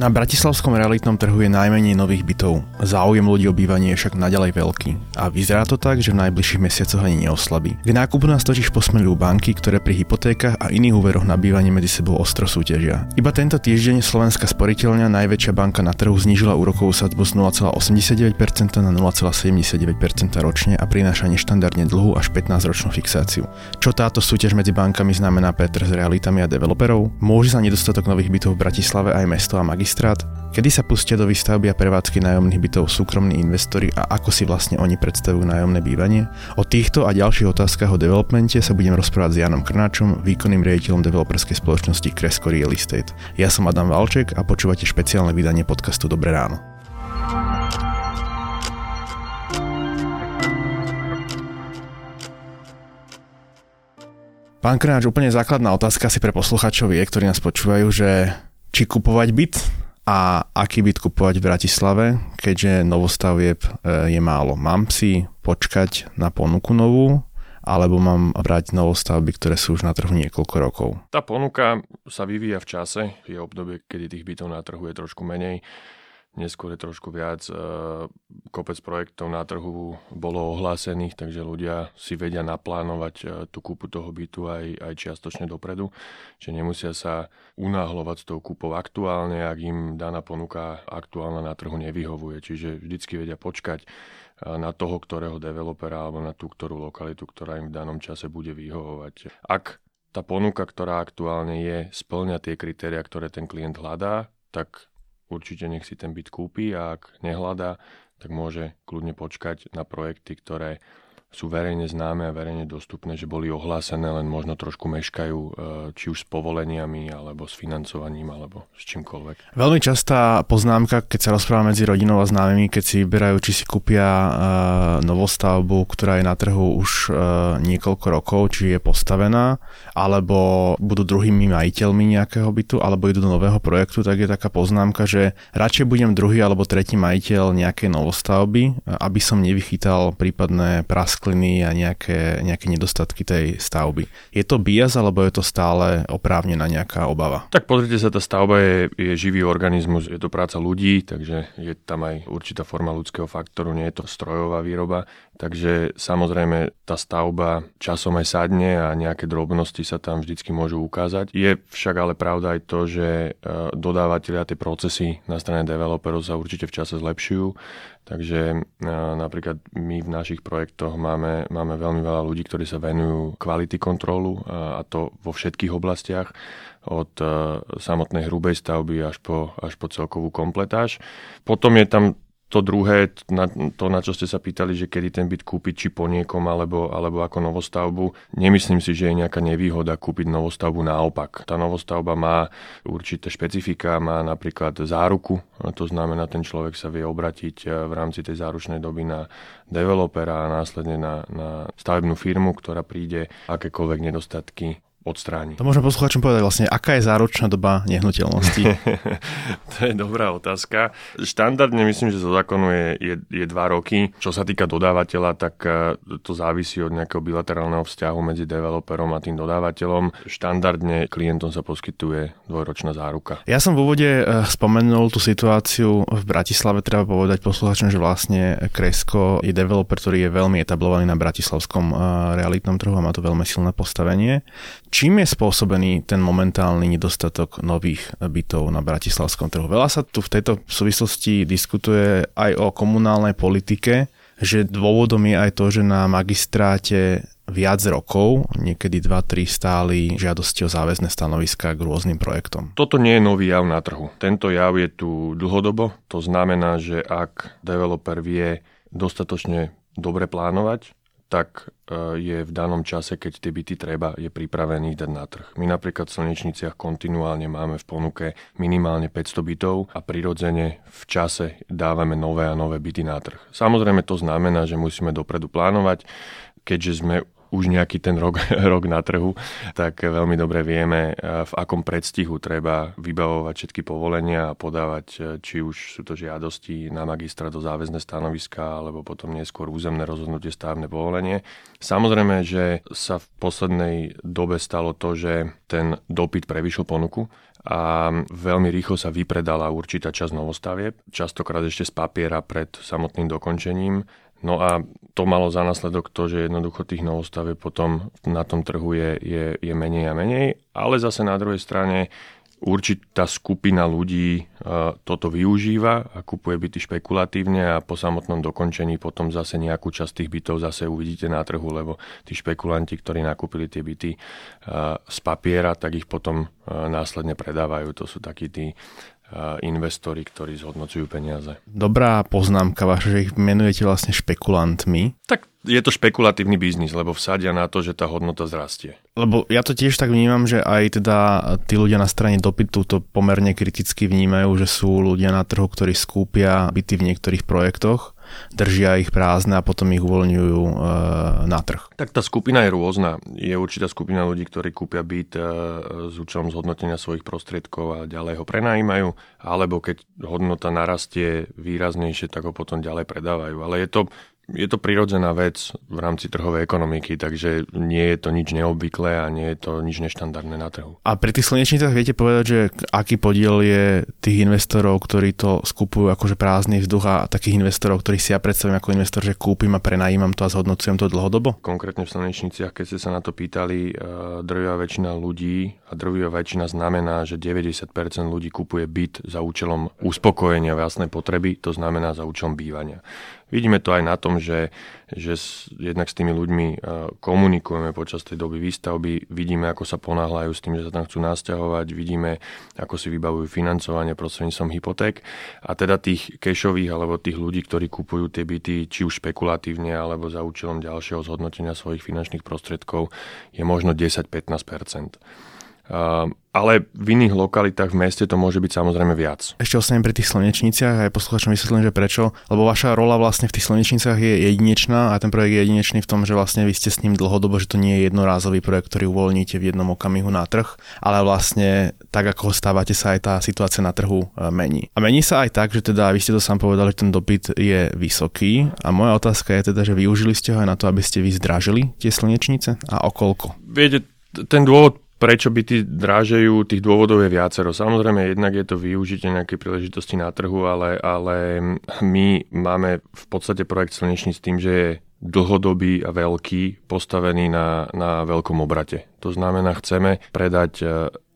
Na bratislavskom realitnom trhu je najmenej nových bytov. Záujem ľudí o bývanie je však naďalej veľký. A vyzerá to tak, že v najbližších mesiacoch ani neoslabí. K nákupu nás totiž posmelujú banky, ktoré pri hypotékach a iných úveroch na bývanie medzi sebou ostro súťažia. Iba tento týždeň Slovenská sporiteľňa, najväčšia banka na trhu, znížila úrokovú sadzbu z 0,89% na 0,79% ročne a prináša neštandardne dlhú až 15-ročnú fixáciu. Čo táto súťaž medzi bankami znamená Petr s realitami a developerov? Môže sa nedostatok nových bytov v Bratislave aj mesto a magistrát magistrát, kedy sa pustia do výstavby a prevádzky nájomných bytov súkromní investori a ako si vlastne oni predstavujú nájomné bývanie. O týchto a ďalších otázkach o developmente sa budem rozprávať s Janom Krnáčom, výkonným riaditeľom developerskej spoločnosti Kresko Real Estate. Ja som Adam Valček a počúvate špeciálne vydanie podcastu Dobré ráno. Pán Krnáč, úplne základná otázka si pre posluchačov je, ktorí nás počúvajú, že či kupovať byt a aký byt kupovať v Bratislave, keďže novostavieb e, je málo. Mám si počkať na ponuku novú, alebo mám brať novostavby, ktoré sú už na trhu niekoľko rokov? Tá ponuka sa vyvíja v čase, je obdobie, kedy tých bytov na trhu je trošku menej neskôr je trošku viac. E, kopec projektov na trhu bolo ohlásených, takže ľudia si vedia naplánovať e, tú kúpu toho bytu aj, aj čiastočne dopredu. Čiže nemusia sa unáhlovať s tou kúpou aktuálne, ak im daná ponuka aktuálna na trhu nevyhovuje. Čiže vždycky vedia počkať e, na toho, ktorého developera alebo na tú ktorú lokalitu, ktorá im v danom čase bude vyhovovať. Ak tá ponuka, ktorá aktuálne je, splňa tie kritéria, ktoré ten klient hľadá, tak určite nech si ten byt kúpi a ak nehľadá, tak môže kľudne počkať na projekty, ktoré sú verejne známe a verejne dostupné, že boli ohlásené, len možno trošku meškajú, e, či už s povoleniami, alebo s financovaním, alebo s čímkoľvek. Veľmi častá poznámka, keď sa rozpráva medzi rodinou a známymi, keď si vyberajú, či si kúpia uh, novostavbu, ktorá je na trhu už uh, niekoľko rokov, či je postavená, alebo budú druhými majiteľmi nejakého bytu, alebo idú do nového projektu, tak je taká poznámka, že radšej budem druhý alebo tretí majiteľ nejakej novostavby, aby som nevychytal prípadné prask raskliny a nejaké, nejaké nedostatky tej stavby. Je to bias alebo je to stále oprávnená nejaká obava? Tak pozrite sa, tá stavba je, je živý organizmus, je to práca ľudí, takže je tam aj určitá forma ľudského faktoru, nie je to strojová výroba, takže samozrejme tá stavba časom aj sadne a nejaké drobnosti sa tam vždycky môžu ukázať. Je však ale pravda aj to, že e, dodávateľia tie procesy na strane developerov sa určite v čase zlepšujú. Takže e, napríklad my v našich projektoch máme, máme veľmi veľa ľudí, ktorí sa venujú kvality kontrolu a to vo všetkých oblastiach od e, samotnej hrubej stavby až po, až po celkovú kompletáž. Potom je tam to druhé, to na čo ste sa pýtali, že kedy ten byt kúpiť, či po niekom, alebo, alebo ako novostavbu, nemyslím si, že je nejaká nevýhoda kúpiť novostavbu naopak. Tá novostavba má určité špecifika, má napríklad záruku, to znamená, ten človek sa vie obratiť eh, v rámci tej záručnej doby na developera a následne na, na stavebnú firmu, ktorá príde akékoľvek nedostatky odstráni. To môžeme posluchačom povedať vlastne, aká je záročná doba nehnuteľnosti? to je dobrá otázka. Štandardne myslím, že zo zákonu je, je, je dva roky. Čo sa týka dodávateľa, tak e, to závisí od nejakého bilaterálneho vzťahu medzi developerom a tým dodávateľom. Štandardne klientom sa poskytuje dvojročná záruka. Ja som v úvode e, spomenul tú situáciu v Bratislave, treba povedať posluchačom, že vlastne Kresko je developer, ktorý je veľmi etablovaný na bratislavskom e, realitnom trhu a má to veľmi silné postavenie. Čím je spôsobený ten momentálny nedostatok nových bytov na bratislavskom trhu? Veľa sa tu v tejto súvislosti diskutuje aj o komunálnej politike, že dôvodom je aj to, že na magistráte viac rokov, niekedy 2-3 stáli žiadosti o záväzné stanoviska k rôznym projektom. Toto nie je nový jav na trhu. Tento jav je tu dlhodobo. To znamená, že ak developer vie dostatočne dobre plánovať, tak e, je v danom čase, keď tie byty treba, je pripravený dať na trh. My napríklad v Slnečniciach kontinuálne máme v ponuke minimálne 500 bytov a prirodzene v čase dávame nové a nové byty na trh. Samozrejme to znamená, že musíme dopredu plánovať, keďže sme už nejaký ten rok, rok na trhu, tak veľmi dobre vieme, v akom predstihu treba vybavovať všetky povolenia a podávať, či už sú to žiadosti na magistra do záväzne stanoviska, alebo potom neskôr územné rozhodnutie stavebné povolenie. Samozrejme, že sa v poslednej dobe stalo to, že ten dopyt prevyšil ponuku a veľmi rýchlo sa vypredala určitá časť novostavieb, častokrát ešte z papiera pred samotným dokončením. No a to malo za následok to, že jednoducho tých novostavieb potom na tom trhu je, je, je menej a menej, ale zase na druhej strane určitá skupina ľudí e, toto využíva a kupuje byty špekulatívne a po samotnom dokončení potom zase nejakú časť tých bytov zase uvidíte na trhu, lebo tí špekulanti, ktorí nakúpili tie byty e, z papiera, tak ich potom e, následne predávajú. To sú takí tí investori, ktorí zhodnocujú peniaze. Dobrá poznámka vaša, že ich menujete vlastne špekulantmi. Tak je to špekulatívny biznis, lebo vsadia na to, že tá hodnota zrastie. Lebo ja to tiež tak vnímam, že aj teda tí ľudia na strane dopytu to pomerne kriticky vnímajú, že sú ľudia na trhu, ktorí skúpia byty v niektorých projektoch držia ich prázdne a potom ich uvoľňujú e, na trh. Tak tá skupina je rôzna. Je určitá skupina ľudí, ktorí kúpia byt e, s účelom zhodnotenia svojich prostriedkov a ďalej ho prenajímajú, alebo keď hodnota narastie výraznejšie, tak ho potom ďalej predávajú. Ale je to je to prirodzená vec v rámci trhovej ekonomiky, takže nie je to nič neobvyklé a nie je to nič neštandardné na trhu. A pri tých slnečnicách viete povedať, že aký podiel je tých investorov, ktorí to skupujú akože prázdny vzduch a takých investorov, ktorí si ja predstavím ako investor, že kúpim a prenajímam to a zhodnocujem to dlhodobo? Konkrétne v slnečniciach, keď ste sa na to pýtali, eh, drvivá väčšina ľudí a drvivá väčšina znamená, že 90% ľudí kupuje byt za účelom uspokojenia vlastnej potreby, to znamená za účelom bývania. Vidíme to aj na tom, že, že jednak s tými ľuďmi e, komunikujeme počas tej doby výstavby, vidíme, ako sa ponáhľajú s tým, že sa tam chcú nasťahovať, vidíme, ako si vybavujú financovanie prostredníctvom hypoték. A teda tých kešových alebo tých ľudí, ktorí kupujú tie byty, či už špekulatívne alebo za účelom ďalšieho zhodnotenia svojich finančných prostriedkov, je možno 10-15 ale v iných lokalitách v meste to môže byť samozrejme viac. Ešte ostanem pri tých slnečniciach a aj posluchačom vysvetlím, že prečo. Lebo vaša rola vlastne v tých slnečniciach je jedinečná a ten projekt je jedinečný v tom, že vlastne vy ste s ním dlhodobo, že to nie je jednorázový projekt, ktorý uvoľníte v jednom okamihu na trh, ale vlastne tak, ako ho stávate sa aj tá situácia na trhu e, mení. A mení sa aj tak, že teda vy ste to sám povedali, že ten dopyt je vysoký a moja otázka je teda, že využili ste ho aj na to, aby ste vy zdražili tie slnečnice a okolko? Viete, ten dôvod, prečo by tí drážejú, tých dôvodov je viacero. Samozrejme, jednak je to využitie nejakej príležitosti na trhu, ale, ale my máme v podstate projekt Slnečníc tým, že je dlhodobý a veľký, postavený na, na veľkom obrate. To znamená, chceme predať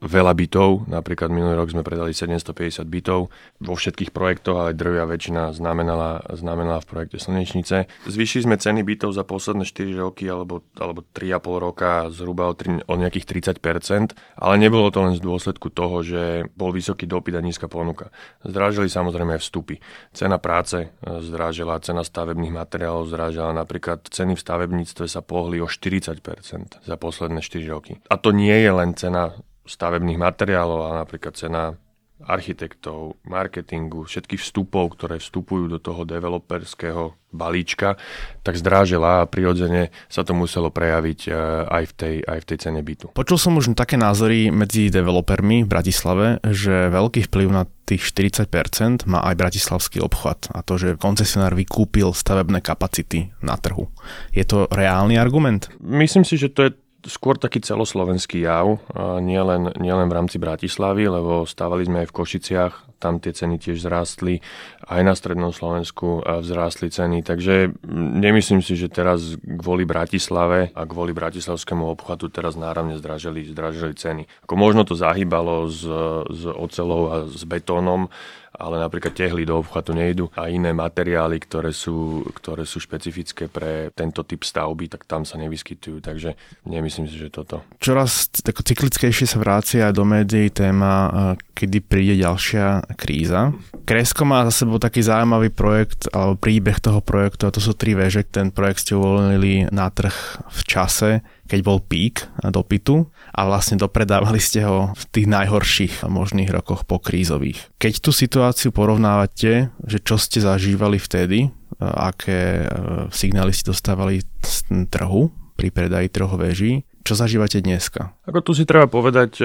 veľa bytov, napríklad minulý rok sme predali 750 bytov vo všetkých projektoch, ale drvia väčšina znamenala, znamenala v projekte Slnečnice. Zvýšili sme ceny bytov za posledné 4 roky alebo, alebo 3,5 roka zhruba o, 3, o nejakých 30%, ale nebolo to len z dôsledku toho, že bol vysoký dopyt a nízka ponuka. Zdrážili samozrejme aj vstupy. Cena práce e, zdrážila, cena stavebných materiálov zdrážila, napríklad ceny v stavebníctve sa pohli o 40% za posledné 4 roky. A to nie je len cena stavebných materiálov, ale napríklad cena architektov, marketingu, všetkých vstupov, ktoré vstupujú do toho developerského balíčka, tak zdrážila a prirodzene sa to muselo prejaviť e, aj v tej, aj v tej cene bytu. Počul som už také názory medzi developermi v Bratislave, že veľký vplyv na tých 40% má aj bratislavský obchvat a to, že koncesionár vykúpil stavebné kapacity na trhu. Je to reálny argument? Myslím si, že to je skôr taký celoslovenský jav, nielen, nielen v rámci Bratislavy, lebo stávali sme aj v Košiciach, tam tie ceny tiež zrástli, aj na strednom Slovensku vzrástli ceny, takže nemyslím si, že teraz kvôli Bratislave a kvôli bratislavskému obchvatu teraz náravne zdražili, zdražili ceny. Ako možno to zahýbalo s, s ocelou a s betónom, ale napríklad tehly do obchvatu nejdu a iné materiály, ktoré sú, ktoré sú špecifické pre tento typ stavby, tak tam sa nevyskytujú, takže nemyslím si, že toto. Čoraz tak cyklickejšie sa vrácia aj do médií téma, e, kedy príde ďalšia kríza. Kresko má za sebou taký zaujímavý projekt, alebo príbeh toho projektu, a to sú tri veže. Ten projekt ste uvoľnili na trh v čase, keď bol pík dopytu a vlastne dopredávali ste ho v tých najhorších možných rokoch po krízových. Keď tú situáciu porovnávate, že čo ste zažívali vtedy, aké e, signály ste dostávali z trhu pri predaji troch veží. Čo zažívate dneska? Ako tu si treba povedať, e,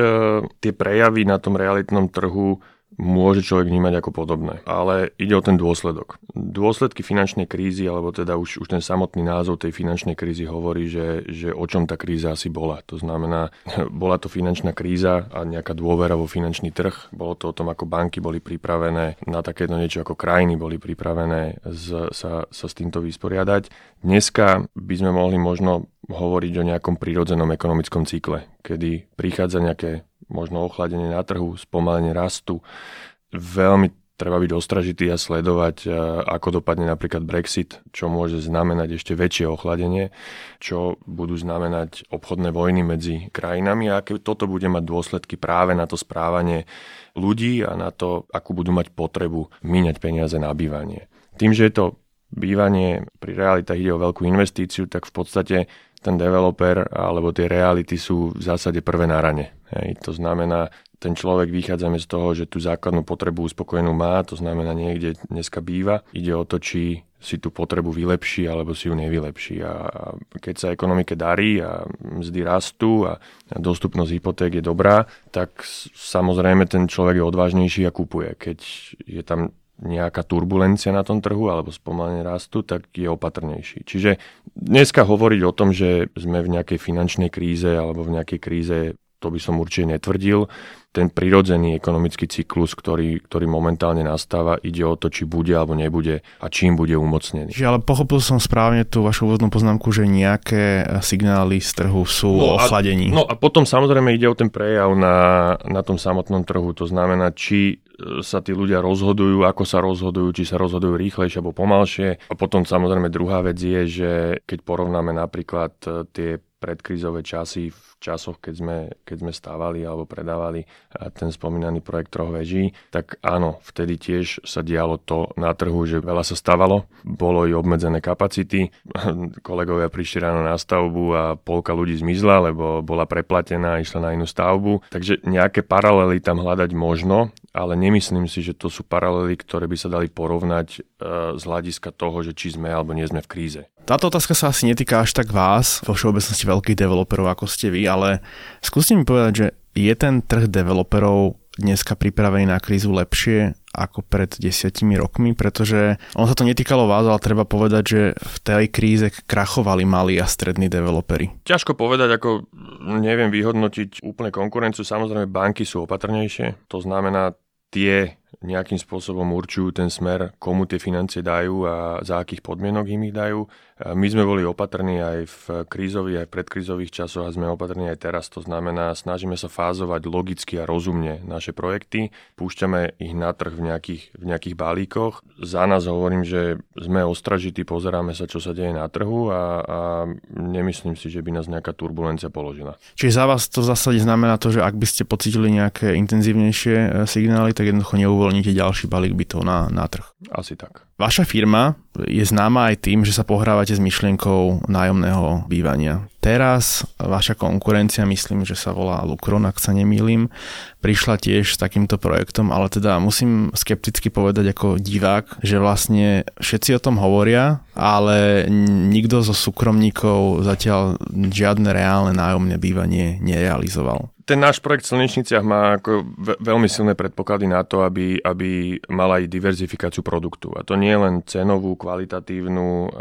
tie prejavy na tom realitnom trhu môže človek vnímať ako podobné. Ale ide o ten dôsledok. Dôsledky finančnej krízy, alebo teda už, už ten samotný názov tej finančnej krízy hovorí, že, že o čom tá kríza asi bola. To znamená, bola to finančná kríza a nejaká dôvera vo finančný trh. Bolo to o tom, ako banky boli pripravené na takéto niečo, ako krajiny boli pripravené z, sa, sa s týmto vysporiadať. Dneska by sme mohli možno hovoriť o nejakom prírodzenom ekonomickom cykle, kedy prichádza nejaké možno ochladenie na trhu, spomalenie rastu. Veľmi treba byť ostražitý a sledovať, e, ako dopadne napríklad Brexit, čo môže znamenať ešte väčšie ochladenie, čo budú znamenať obchodné vojny medzi krajinami a aké toto bude mať dôsledky práve na to správanie ľudí a na to, akú budú mať potrebu míňať peniaze na bývanie. Tým, že je to bývanie pri realitách ide o veľkú investíciu, tak v podstate ten developer alebo tie reality sú v zásade prvé na rane. Hej. To znamená, ten človek vychádzame z toho, že tú základnú potrebu uspokojenú má, to znamená niekde dneska býva. Ide o to, či si tú potrebu vylepší alebo si ju nevylepší. A keď sa ekonomike darí a mzdy rastú a dostupnosť hypoték je dobrá, tak samozrejme ten človek je odvážnejší a kupuje. Keď je tam nejaká turbulencia na tom trhu alebo spomalenie rastu, tak je opatrnejší. Čiže dneska hovoriť o tom, že sme v nejakej finančnej kríze alebo v nejakej kríze, to by som určite netvrdil ten prirodzený ekonomický cyklus, ktorý, ktorý momentálne nastáva, ide o to, či bude alebo nebude a čím bude umocnený. Čiže ale pochopil som správne tú vašu úvodnú poznámku, že nejaké signály z trhu sú no ochladení. A, no a potom samozrejme ide o ten prejav na, na tom samotnom trhu. To znamená, či e, sa tí ľudia rozhodujú, ako sa rozhodujú, či sa rozhodujú rýchlejšie alebo pomalšie. A potom samozrejme druhá vec je, že keď porovnáme napríklad e, tie predkrízové časy v časoch, keď sme, keď sme stávali alebo predávali ten spomínaný projekt troch veží, tak áno, vtedy tiež sa dialo to na trhu, že veľa sa stávalo, bolo i obmedzené kapacity, kolegovia prišli ráno na stavbu a polka ľudí zmizla, lebo bola preplatená a išla na inú stavbu, takže nejaké paralely tam hľadať možno, ale nemyslím si, že to sú paralely, ktoré by sa dali porovnať e, z hľadiska toho, že či sme alebo nie sme v kríze. Táto otázka sa asi netýka až tak vás, vo všeobecnosti veľkých developerov, ako ste vy, ale skúste mi povedať, že je ten trh developerov dneska pripravený na krízu lepšie ako pred desiatimi rokmi, pretože on sa to netýkalo vás, ale treba povedať, že v tej kríze krachovali malí a strední developery. Ťažko povedať, ako neviem vyhodnotiť úplne konkurenciu. Samozrejme, banky sú opatrnejšie, to znamená, tie nejakým spôsobom určujú ten smer, komu tie financie dajú a za akých podmienok im ich dajú. My sme boli opatrní aj v krízových, aj v predkrízových časoch a sme opatrní aj teraz. To znamená, snažíme sa fázovať logicky a rozumne naše projekty. Púšťame ich na trh v nejakých, v nejakých balíkoch. Za nás hovorím, že sme ostražití, pozeráme sa, čo sa deje na trhu a, a nemyslím si, že by nás nejaká turbulencia položila. Čiže za vás to v zásade znamená to, že ak by ste pocitili nejaké intenzívnejšie e, signály, tak jednoducho neuvoľníte ďalší balík bytov na, na trh. Asi tak. Vaša firma je známa aj tým, že sa pohrávate s myšlienkou nájomného bývania. Teraz vaša konkurencia, myslím, že sa volá Lukron, ak sa nemýlim, prišla tiež s takýmto projektom, ale teda musím skepticky povedať ako divák, že vlastne všetci o tom hovoria, ale nikto zo súkromníkov zatiaľ žiadne reálne nájomné bývanie nerealizoval ten náš projekt v Slnečniciach má ako veľmi silné predpoklady na to, aby, aby mal aj diverzifikáciu produktu. A to nie len cenovú, kvalitatívnu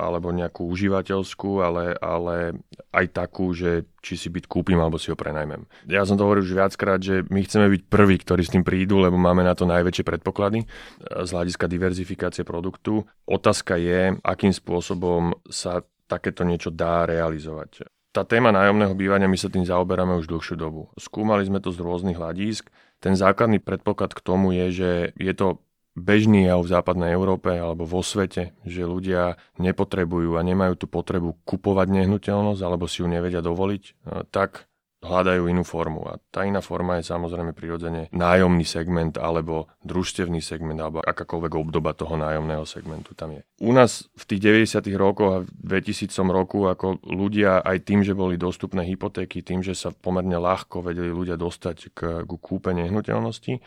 alebo nejakú užívateľskú, ale, ale aj takú, že či si byt kúpim alebo si ho prenajmem. Ja som to hovoril už viackrát, že my chceme byť prví, ktorí s tým prídu, lebo máme na to najväčšie predpoklady z hľadiska diverzifikácie produktu. Otázka je, akým spôsobom sa takéto niečo dá realizovať tá téma nájomného bývania, my sa tým zaoberáme už dlhšiu dobu. Skúmali sme to z rôznych hľadísk. Ten základný predpoklad k tomu je, že je to bežný jav v západnej Európe alebo vo svete, že ľudia nepotrebujú a nemajú tú potrebu kupovať nehnuteľnosť alebo si ju nevedia dovoliť, tak hľadajú inú formu. A tá iná forma je samozrejme prirodzene nájomný segment alebo družstevný segment alebo akákoľvek obdoba toho nájomného segmentu tam je. U nás v tých 90. rokoch a v 2000 roku ako ľudia aj tým, že boli dostupné hypotéky, tým, že sa pomerne ľahko vedeli ľudia dostať k, k kúpe nehnuteľnosti,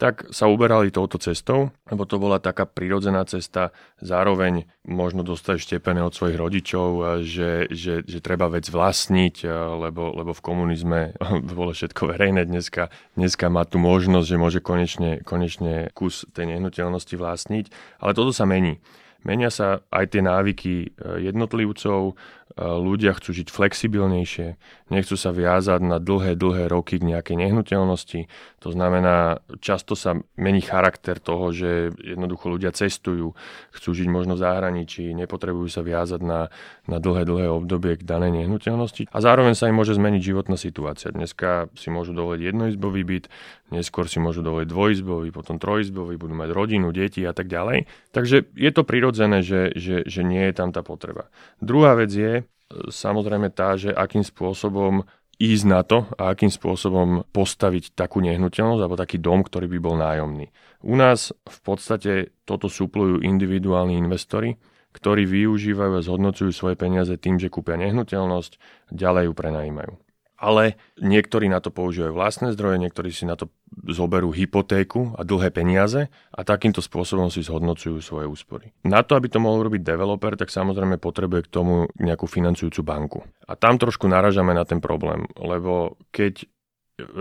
tak sa uberali touto cestou, lebo to bola taká prirodzená cesta, zároveň možno dostať štepené od svojich rodičov, že, že, že treba vec vlastniť, lebo, lebo v komunizme bolo všetko verejné. Dneska, dneska má tu možnosť, že môže konečne, konečne kus tej nehnuteľnosti vlastniť, ale toto sa mení. Menia sa aj tie návyky e, jednotlivcov, ľudia chcú žiť flexibilnejšie, nechcú sa viazať na dlhé, dlhé roky k nejakej nehnuteľnosti. To znamená, často sa mení charakter toho, že jednoducho ľudia cestujú, chcú žiť možno v zahraničí, nepotrebujú sa viazať na, na dlhé, dlhé obdobie k danej nehnuteľnosti. A zároveň sa im môže zmeniť životná situácia. Dneska si môžu dovoliť jednoizbový byt, neskôr si môžu dovoliť dvojizbový, potom trojizbový, budú mať rodinu, deti a tak ďalej. Takže je to prirodzené, že, že, že nie je tam tá potreba. Druhá vec je, samozrejme tá, že akým spôsobom ísť na to a akým spôsobom postaviť takú nehnuteľnosť alebo taký dom, ktorý by bol nájomný. U nás v podstate toto súplujú individuálni investori, ktorí využívajú a zhodnocujú svoje peniaze tým, že kúpia nehnuteľnosť, ďalej ju prenajímajú ale niektorí na to používajú vlastné zdroje, niektorí si na to zoberú hypotéku a dlhé peniaze a takýmto spôsobom si zhodnocujú svoje úspory. Na to, aby to mohol robiť developer, tak samozrejme potrebuje k tomu nejakú financujúcu banku. A tam trošku naražame na ten problém, lebo keď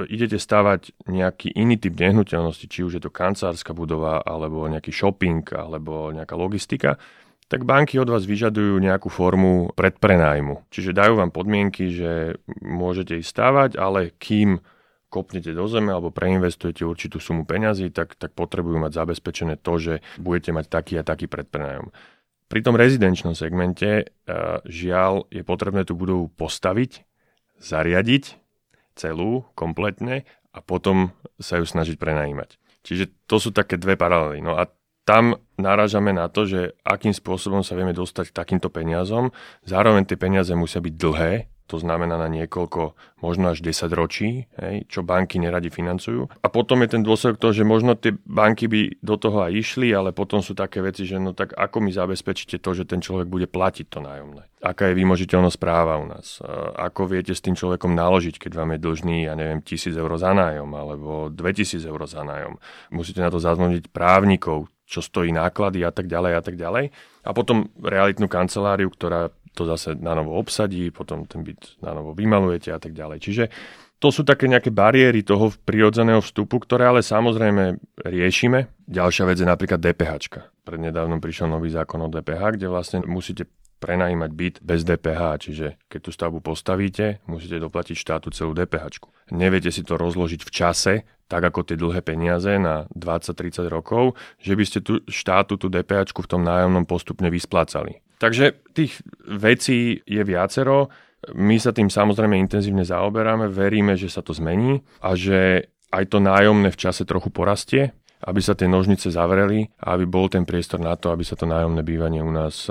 idete stavať nejaký iný typ nehnuteľnosti, či už je to kancelárska budova, alebo nejaký shopping, alebo nejaká logistika, tak banky od vás vyžadujú nejakú formu predprenájmu. Čiže dajú vám podmienky, že môžete ísť stávať, ale kým kopnete do zeme alebo preinvestujete určitú sumu peňazí, tak, tak potrebujú mať zabezpečené to, že budete mať taký a taký predprenájom. Pri tom rezidenčnom segmente eh, žiaľ je potrebné tú budovu postaviť, zariadiť celú, kompletne a potom sa ju snažiť prenajímať. Čiže to sú také dve paralely. No a tam narážame na to, že akým spôsobom sa vieme dostať k takýmto peniazom. Zároveň tie peniaze musia byť dlhé, to znamená na niekoľko, možno až 10 ročí, hej, čo banky neradi financujú. A potom je ten dôsledok toho, že možno tie banky by do toho aj išli, ale potom sú také veci, že no tak ako mi zabezpečíte to, že ten človek bude platiť to nájomné? Aká je vymožiteľnosť práva u nás? Ako viete s tým človekom naložiť, keď vám je dlžný, ja neviem, 1000 eur za nájom alebo 2000 eur za nájom? Musíte na to zazvoniť právnikov, čo stojí náklady a tak ďalej a tak ďalej. A potom realitnú kanceláriu, ktorá to zase na novo obsadí, potom ten byt na novo vymalujete a tak ďalej. Čiže to sú také nejaké bariéry toho prirodzeného vstupu, ktoré ale samozrejme riešime. Ďalšia vec je napríklad DPH. Prednedávnom prišiel nový zákon o DPH, kde vlastne musíte prenajímať byt bez DPH, čiže keď tú stavbu postavíte, musíte doplatiť štátu celú DPH. Neviete si to rozložiť v čase, tak ako tie dlhé peniaze na 20-30 rokov, že by ste tu štátu tú DPH v tom nájomnom postupne vysplácali. Takže tých vecí je viacero. My sa tým samozrejme intenzívne zaoberáme, veríme, že sa to zmení a že aj to nájomné v čase trochu porastie, aby sa tie nožnice zavreli a aby bol ten priestor na to, aby sa to nájomné bývanie u nás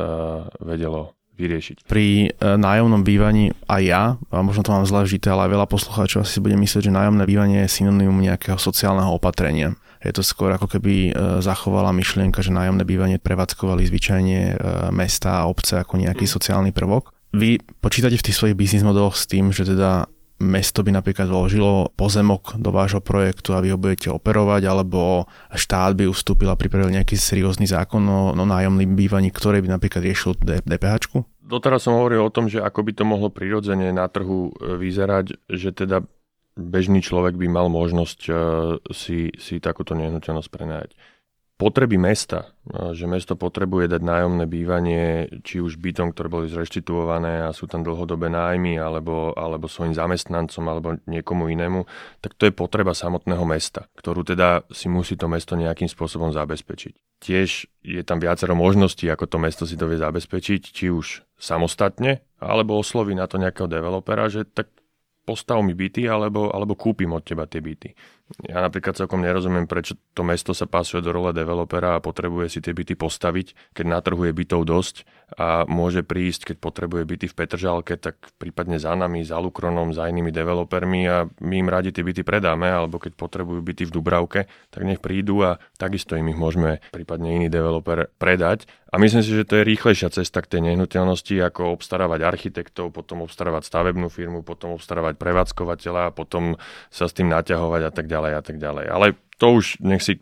vedelo vyriešiť. Pri e, nájomnom bývaní aj ja, a možno to mám zle vžité, ale aj veľa poslucháčov asi bude myslieť, že nájomné bývanie je synonymum nejakého sociálneho opatrenia. Je to skôr ako keby e, zachovala myšlienka, že nájomné bývanie prevádzkovali zvyčajne e, mesta a obce ako nejaký mm. sociálny prvok. Vy počítate v tých svojich biznis modeloch s tým, že teda mesto by napríklad vložilo pozemok do vášho projektu a vy ho budete operovať, alebo štát by ustúpil a pripravil nejaký seriózny zákon o, o nájomným bývaní, ktoré by napríklad riešil DPH? Doteraz som hovoril o tom, že ako by to mohlo prirodzene na trhu e, vyzerať, že teda bežný človek by mal možnosť e, si, si takúto nehnuteľnosť prenajať potreby mesta, že mesto potrebuje dať nájomné bývanie, či už bytom, ktoré boli zreštituované a sú tam dlhodobé nájmy, alebo, alebo svojim zamestnancom, alebo niekomu inému, tak to je potreba samotného mesta, ktorú teda si musí to mesto nejakým spôsobom zabezpečiť. Tiež je tam viacero možností, ako to mesto si to vie zabezpečiť, či už samostatne, alebo osloví na to nejakého developera, že tak postav mi byty, alebo, alebo kúpim od teba tie byty. Ja napríklad celkom nerozumiem, prečo to mesto sa pasuje do role developera a potrebuje si tie byty postaviť, keď na trhu je bytov dosť a môže prísť, keď potrebuje byty v Petržalke, tak prípadne za nami, za Lukronom, za inými developermi a my im radi tie byty predáme, alebo keď potrebujú byty v Dubravke, tak nech prídu a takisto im ich môžeme prípadne iný developer predať. A myslím si, že to je rýchlejšia cesta k tej nehnuteľnosti, ako obstarávať architektov, potom obstarávať stavebnú firmu, potom obstarávať prevádzkovateľa a potom sa s tým naťahovať a tak ďalej a tak ďalej. Ale to už nech si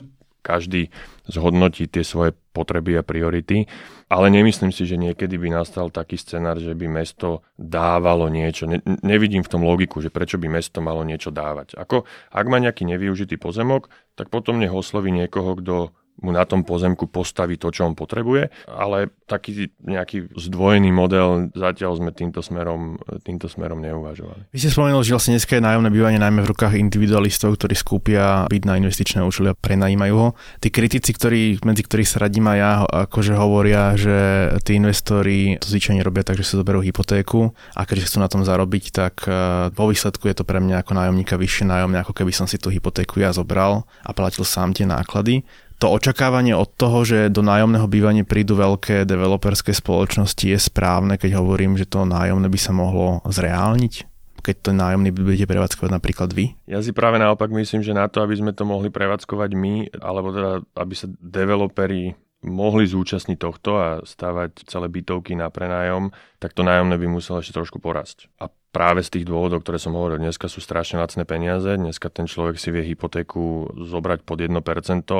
každý zhodnotí tie svoje potreby a priority, ale nemyslím si, že niekedy by nastal taký scenár, že by mesto dávalo niečo. Ne, nevidím v tom logiku, že prečo by mesto malo niečo dávať. Ako, ak má nejaký nevyužitý pozemok, tak potom nech osloví niekoho, kto mu na tom pozemku postaví to, čo on potrebuje, ale taký nejaký zdvojený model zatiaľ sme týmto smerom, týmto smerom neuvažovali. Vy ste spomenul, že vlastne dneska je nájomné bývanie najmä v rukách individualistov, ktorí skúpia byt na investičné účely a prenajímajú ho. Tí kritici, ktorí, medzi ktorých sa radím aj ja, akože hovoria, že tí investori to zvyčajne robia tak, že si zoberú hypotéku a keďže chcú na tom zarobiť, tak e, vo výsledku je to pre mňa ako nájomníka vyššie nájomné, ako keby som si tú hypotéku ja zobral a platil sám tie náklady to očakávanie od toho, že do nájomného bývania prídu veľké developerské spoločnosti je správne, keď hovorím, že to nájomné by sa mohlo zreálniť? keď to nájomný budete prevádzkovať napríklad vy? Ja si práve naopak myslím, že na to, aby sme to mohli prevádzkovať my, alebo teda, aby sa developeri mohli zúčastniť tohto a stavať celé bytovky na prenájom, tak to nájomné by muselo ešte trošku porasť. A práve z tých dôvodov, ktoré som hovoril, dneska sú strašne lacné peniaze, dneska ten človek si vie hypotéku zobrať pod 1%,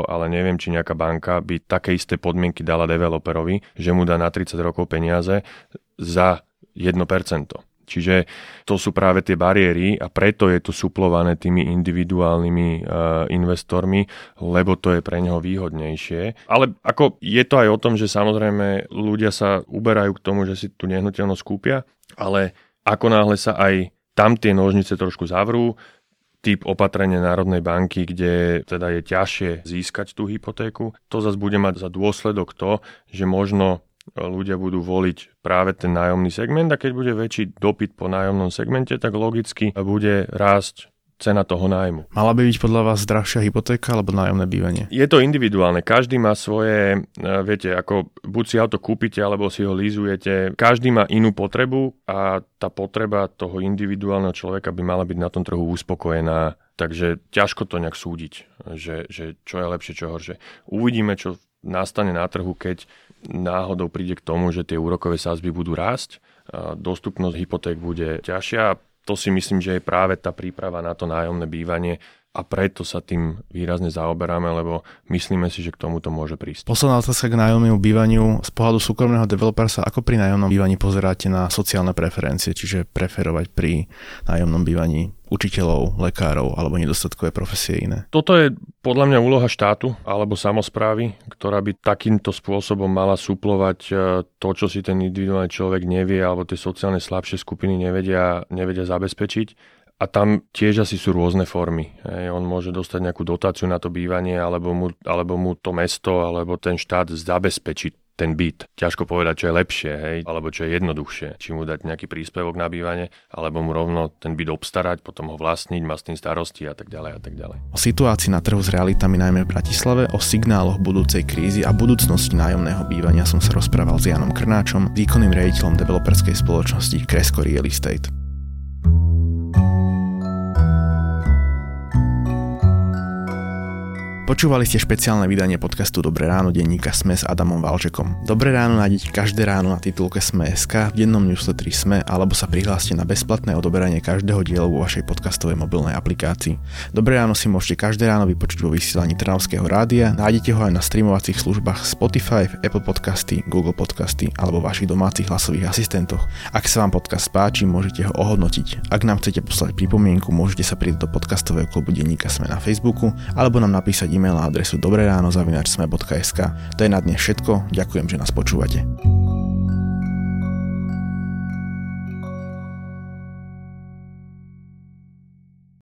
ale neviem, či nejaká banka by také isté podmienky dala developerovi, že mu dá na 30 rokov peniaze za 1%. Čiže to sú práve tie bariéry a preto je to suplované tými individuálnymi uh, investormi, lebo to je pre neho výhodnejšie. Ale ako je to aj o tom, že samozrejme ľudia sa uberajú k tomu, že si tú nehnuteľnosť kúpia, ale ako náhle sa aj tam tie nožnice trošku zavrú, typ opatrenia Národnej banky, kde teda je ťažšie získať tú hypotéku, to zase bude mať za dôsledok to, že možno ľudia budú voliť práve ten nájomný segment a keď bude väčší dopyt po nájomnom segmente, tak logicky bude rásť cena toho nájmu. Mala by byť podľa vás drahšia hypotéka alebo nájomné bývanie? Je to individuálne. Každý má svoje, e, viete, ako buď si auto kúpite alebo si ho lízujete. Každý má inú potrebu a tá potreba toho individuálneho človeka by mala byť na tom trhu uspokojená. Takže ťažko to nejak súdiť, že, že čo je lepšie, čo horšie. Uvidíme, čo nastane na trhu, keď náhodou príde k tomu, že tie úrokové sázby budú rásť, dostupnosť hypoték bude ťažšia to si myslím, že je práve tá príprava na to nájomné bývanie a preto sa tým výrazne zaoberáme, lebo myslíme si, že k tomuto môže prísť. Posledná otázka k nájomnému bývaniu. Z pohľadu súkromného developera sa ako pri nájomnom bývaní pozeráte na sociálne preferencie, čiže preferovať pri nájomnom bývaní učiteľov, lekárov alebo nedostatkové profesie iné. Toto je podľa mňa úloha štátu alebo samozprávy, ktorá by takýmto spôsobom mala suplovať e, to, čo si ten individuálny človek nevie alebo tie sociálne slabšie skupiny nevedia, nevedia zabezpečiť a tam tiež asi sú rôzne formy. Hej. On môže dostať nejakú dotáciu na to bývanie, alebo mu, alebo mu to mesto, alebo ten štát zabezpečiť ten byt. Ťažko povedať, čo je lepšie, hej, alebo čo je jednoduchšie. Či mu dať nejaký príspevok na bývanie, alebo mu rovno ten byt obstarať, potom ho vlastniť, má s tým starosti a tak ďalej a tak ďalej. O situácii na trhu s realitami najmä v Bratislave, o signáloch budúcej krízy a budúcnosti nájomného bývania som sa rozprával s Janom Krnáčom, výkonným riaditeľom developerskej spoločnosti Kresko Real Estate. Počúvali ste špeciálne vydanie podcastu Dobré ráno denníka Sme s Adamom Valčekom. Dobré ráno nájdete každé ráno na titulke Sme.sk, v dennom newsletteri Sme alebo sa prihláste na bezplatné odoberanie každého dielu vo vašej podcastovej mobilnej aplikácii. Dobré ráno si môžete každé ráno vypočuť vo vysielaní Trnavského rádia, nájdete ho aj na streamovacích službách Spotify, Apple Podcasty, Google Podcasty alebo vašich domácich hlasových asistentoch. Ak sa vám podcast páči, môžete ho ohodnotiť. Ak nám chcete poslať pripomienku, môžete sa pridať do podcastového klubu denníka Sme na Facebooku alebo nám napísať e-mail na adresu dobreránozavinačsme.sk. To je na dnes všetko, ďakujem, že nás počúvate.